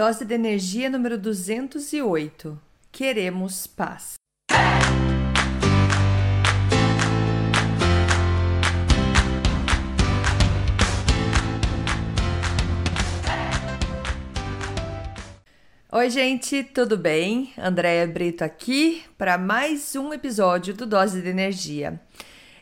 Dose de energia número 208. Queremos paz. Oi, gente, tudo bem? Andréia Brito aqui para mais um episódio do Dose de Energia.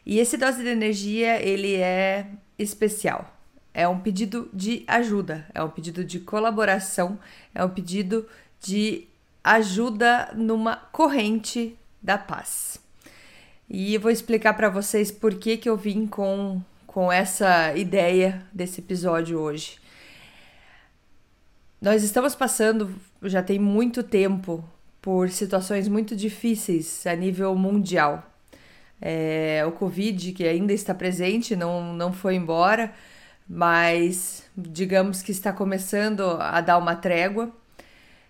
E esse Dose de Energia, ele é especial é um pedido de ajuda, é um pedido de colaboração, é um pedido de ajuda numa corrente da paz. E eu vou explicar para vocês por que, que eu vim com, com essa ideia desse episódio hoje. Nós estamos passando, já tem muito tempo, por situações muito difíceis a nível mundial. É, o Covid, que ainda está presente, não, não foi embora, mas digamos que está começando a dar uma trégua.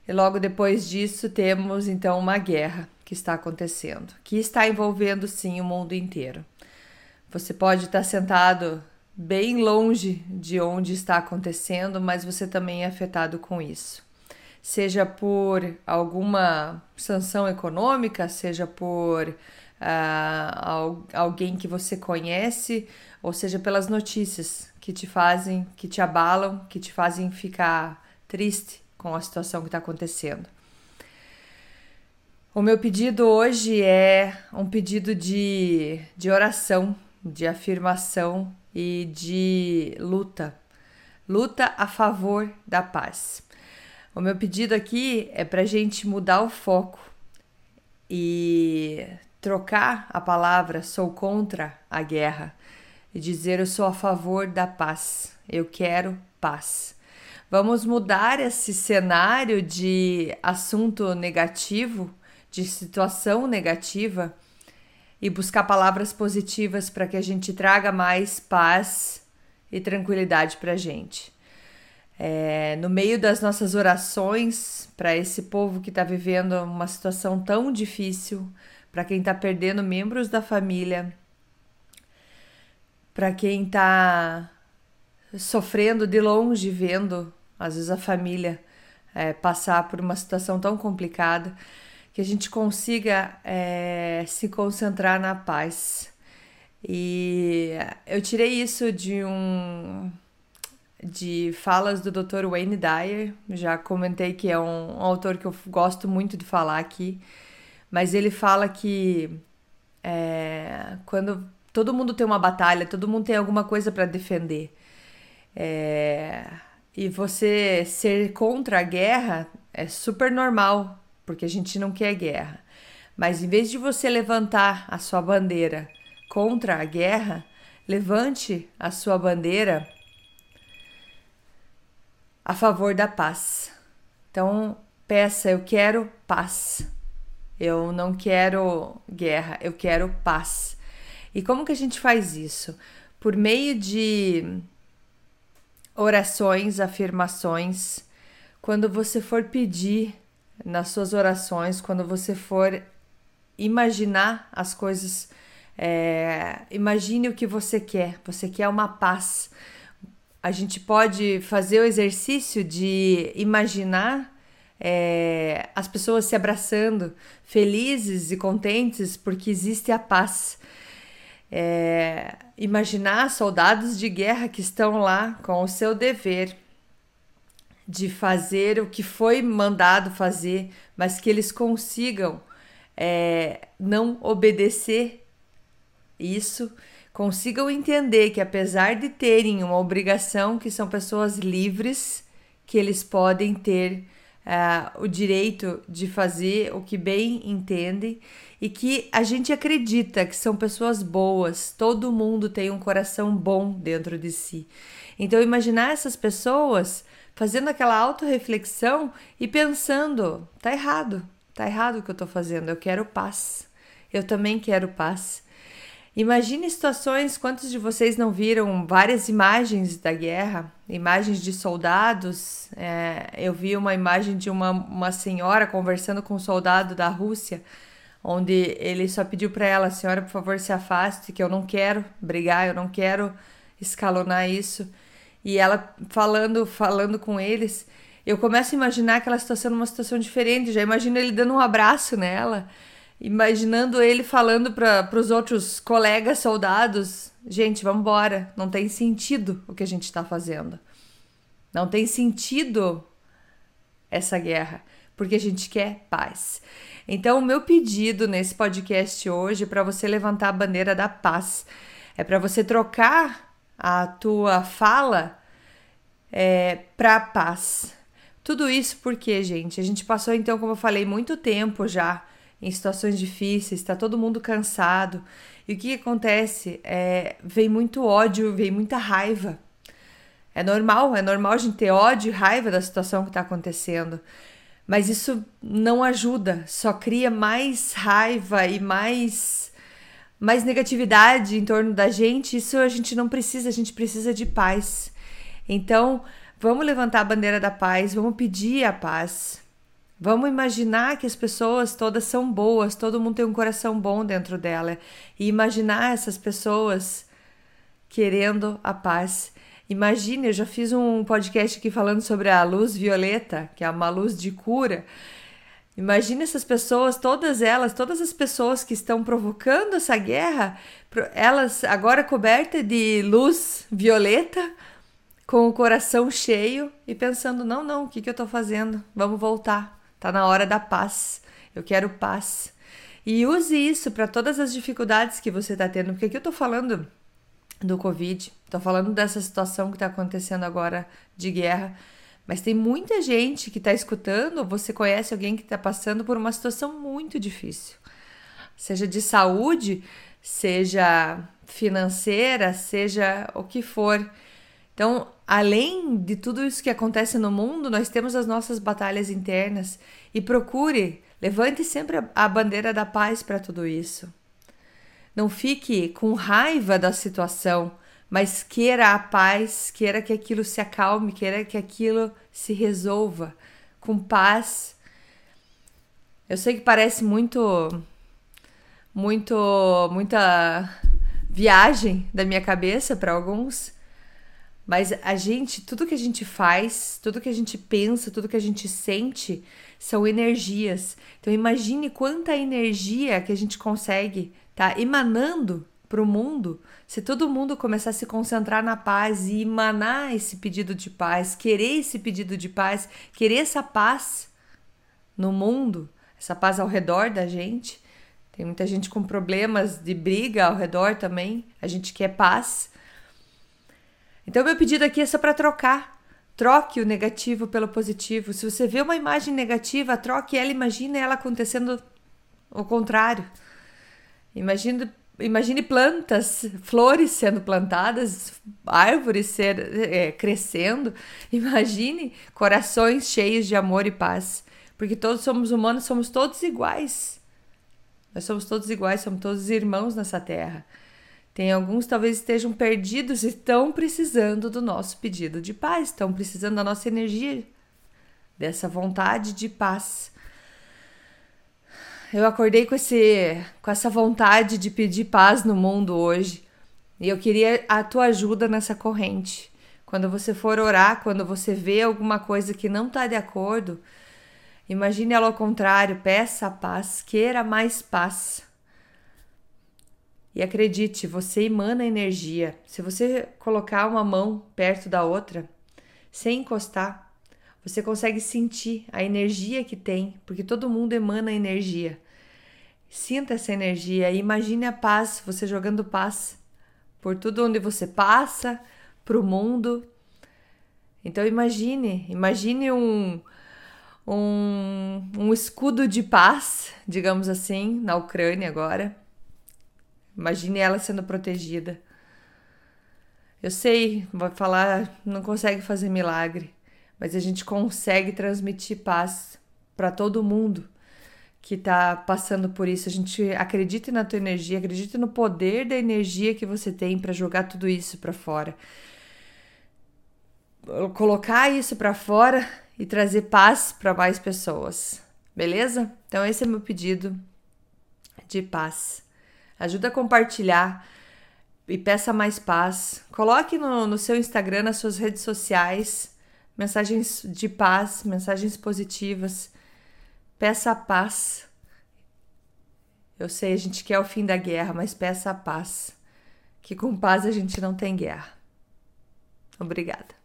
E logo depois disso temos então uma guerra que está acontecendo, que está envolvendo sim o mundo inteiro. Você pode estar sentado bem longe de onde está acontecendo, mas você também é afetado com isso. Seja por alguma sanção econômica, seja por uh, alguém que você conhece, ou seja pelas notícias que te fazem, que te abalam, que te fazem ficar triste com a situação que está acontecendo. O meu pedido hoje é um pedido de, de oração, de afirmação e de luta. Luta a favor da paz. O meu pedido aqui é para gente mudar o foco e trocar a palavra sou contra a guerra e dizer eu sou a favor da paz, eu quero paz. Vamos mudar esse cenário de assunto negativo, de situação negativa e buscar palavras positivas para que a gente traga mais paz e tranquilidade para a gente. É, no meio das nossas orações para esse povo que está vivendo uma situação tão difícil, para quem está perdendo membros da família, para quem está sofrendo de longe, vendo às vezes a família é, passar por uma situação tão complicada, que a gente consiga é, se concentrar na paz. E eu tirei isso de um de falas do Dr. Wayne Dyer, já comentei que é um, um autor que eu gosto muito de falar aqui, mas ele fala que é, quando todo mundo tem uma batalha, todo mundo tem alguma coisa para defender. É... E você ser contra a guerra é super normal, porque a gente não quer guerra. Mas em vez de você levantar a sua bandeira contra a guerra, levante a sua bandeira a favor da paz. Então, peça: eu quero paz. Eu não quero guerra, eu quero paz. E como que a gente faz isso? Por meio de orações, afirmações. Quando você for pedir nas suas orações, quando você for imaginar as coisas, é, imagine o que você quer. Você quer uma paz. A gente pode fazer o exercício de imaginar é, as pessoas se abraçando, felizes e contentes porque existe a paz é, imaginar soldados de guerra que estão lá com o seu dever de fazer o que foi mandado fazer, mas que eles consigam é, não obedecer isso, consigam entender que apesar de terem uma obrigação, que são pessoas livres, que eles podem ter uh, o direito de fazer o que bem entendem e que a gente acredita que são pessoas boas, todo mundo tem um coração bom dentro de si. Então, imaginar essas pessoas fazendo aquela autorreflexão e pensando: tá errado, tá errado o que eu tô fazendo, eu quero paz, eu também quero paz. Imagine situações, quantos de vocês não viram várias imagens da guerra, imagens de soldados? É, eu vi uma imagem de uma, uma senhora conversando com um soldado da Rússia, onde ele só pediu para ela, senhora, por favor, se afaste, que eu não quero brigar, eu não quero escalonar isso. E ela falando, falando com eles, eu começo a imaginar aquela situação numa situação diferente. Já imagino ele dando um abraço nela, imaginando ele falando para os outros colegas soldados: gente, vamos embora, não tem sentido o que a gente está fazendo. Não tem sentido essa guerra, porque a gente quer paz. Então, o meu pedido nesse podcast hoje é para você levantar a bandeira da paz, é para você trocar a tua fala é, para paz. Tudo isso porque, gente, a gente passou então, como eu falei, muito tempo já em situações difíceis, está todo mundo cansado. E o que, acontece? É, vem muito ódio, vem muita raiva. É normal, é normal a gente ter ódio e raiva da situação que está acontecendo. Mas isso não ajuda, só cria mais raiva e mais mais negatividade em torno da gente. Isso a gente não precisa, a gente precisa de paz. Então, vamos levantar a bandeira da paz, vamos pedir a paz. Vamos imaginar que as pessoas todas são boas, todo mundo tem um coração bom dentro dela e imaginar essas pessoas querendo a paz. Imagine, eu já fiz um podcast aqui falando sobre a luz violeta, que é uma luz de cura. Imagine essas pessoas, todas elas, todas as pessoas que estão provocando essa guerra, elas agora cobertas de luz violeta, com o coração cheio e pensando: não, não, o que, que eu estou fazendo? Vamos voltar, tá na hora da paz. Eu quero paz. E use isso para todas as dificuldades que você está tendo, porque aqui eu estou falando do Covid. Tô falando dessa situação que está acontecendo agora de guerra. Mas tem muita gente que está escutando, você conhece alguém que está passando por uma situação muito difícil. Seja de saúde, seja financeira, seja o que for. Então, além de tudo isso que acontece no mundo, nós temos as nossas batalhas internas e procure, levante sempre a bandeira da paz para tudo isso. Não fique com raiva da situação, mas queira a paz, queira que aquilo se acalme, queira que aquilo se resolva com paz. Eu sei que parece muito muito muita viagem da minha cabeça para alguns, mas a gente, tudo que a gente faz, tudo que a gente pensa, tudo que a gente sente são energias. Então imagine quanta energia que a gente consegue tá emanando para o mundo, se todo mundo começar a se concentrar na paz e emanar esse pedido de paz, querer esse pedido de paz, querer essa paz no mundo, essa paz ao redor da gente. Tem muita gente com problemas de briga ao redor também. A gente quer paz. Então, meu pedido aqui é só para trocar. Troque o negativo pelo positivo. Se você vê uma imagem negativa, troque ela, imagine ela acontecendo o contrário. Imagine, imagine plantas, flores sendo plantadas, árvores ser, é, crescendo. Imagine corações cheios de amor e paz. Porque todos somos humanos, somos todos iguais. Nós somos todos iguais, somos todos irmãos nessa terra. Tem alguns talvez estejam perdidos e estão precisando do nosso pedido de paz, estão precisando da nossa energia, dessa vontade de paz eu acordei com, esse, com essa vontade de pedir paz no mundo hoje. E eu queria a tua ajuda nessa corrente. Quando você for orar, quando você vê alguma coisa que não está de acordo, imagine ela ao contrário, peça a paz, queira mais paz. E acredite, você emana energia. Se você colocar uma mão perto da outra, sem encostar, você consegue sentir a energia que tem, porque todo mundo emana energia. Sinta essa energia e imagine a paz, você jogando paz por tudo onde você passa, para o mundo. Então imagine, imagine um, um, um escudo de paz, digamos assim, na Ucrânia agora. Imagine ela sendo protegida. Eu sei, vai falar, não consegue fazer milagre, mas a gente consegue transmitir paz para todo mundo que está passando por isso. A gente acredita na tua energia, acredita no poder da energia que você tem para jogar tudo isso para fora. Colocar isso para fora e trazer paz para mais pessoas. Beleza? Então esse é meu pedido de paz. Ajuda a compartilhar e peça mais paz. Coloque no, no seu Instagram, nas suas redes sociais mensagens de paz, mensagens positivas. Peça a paz. Eu sei, a gente quer o fim da guerra, mas peça a paz. Que com paz a gente não tem guerra. Obrigada.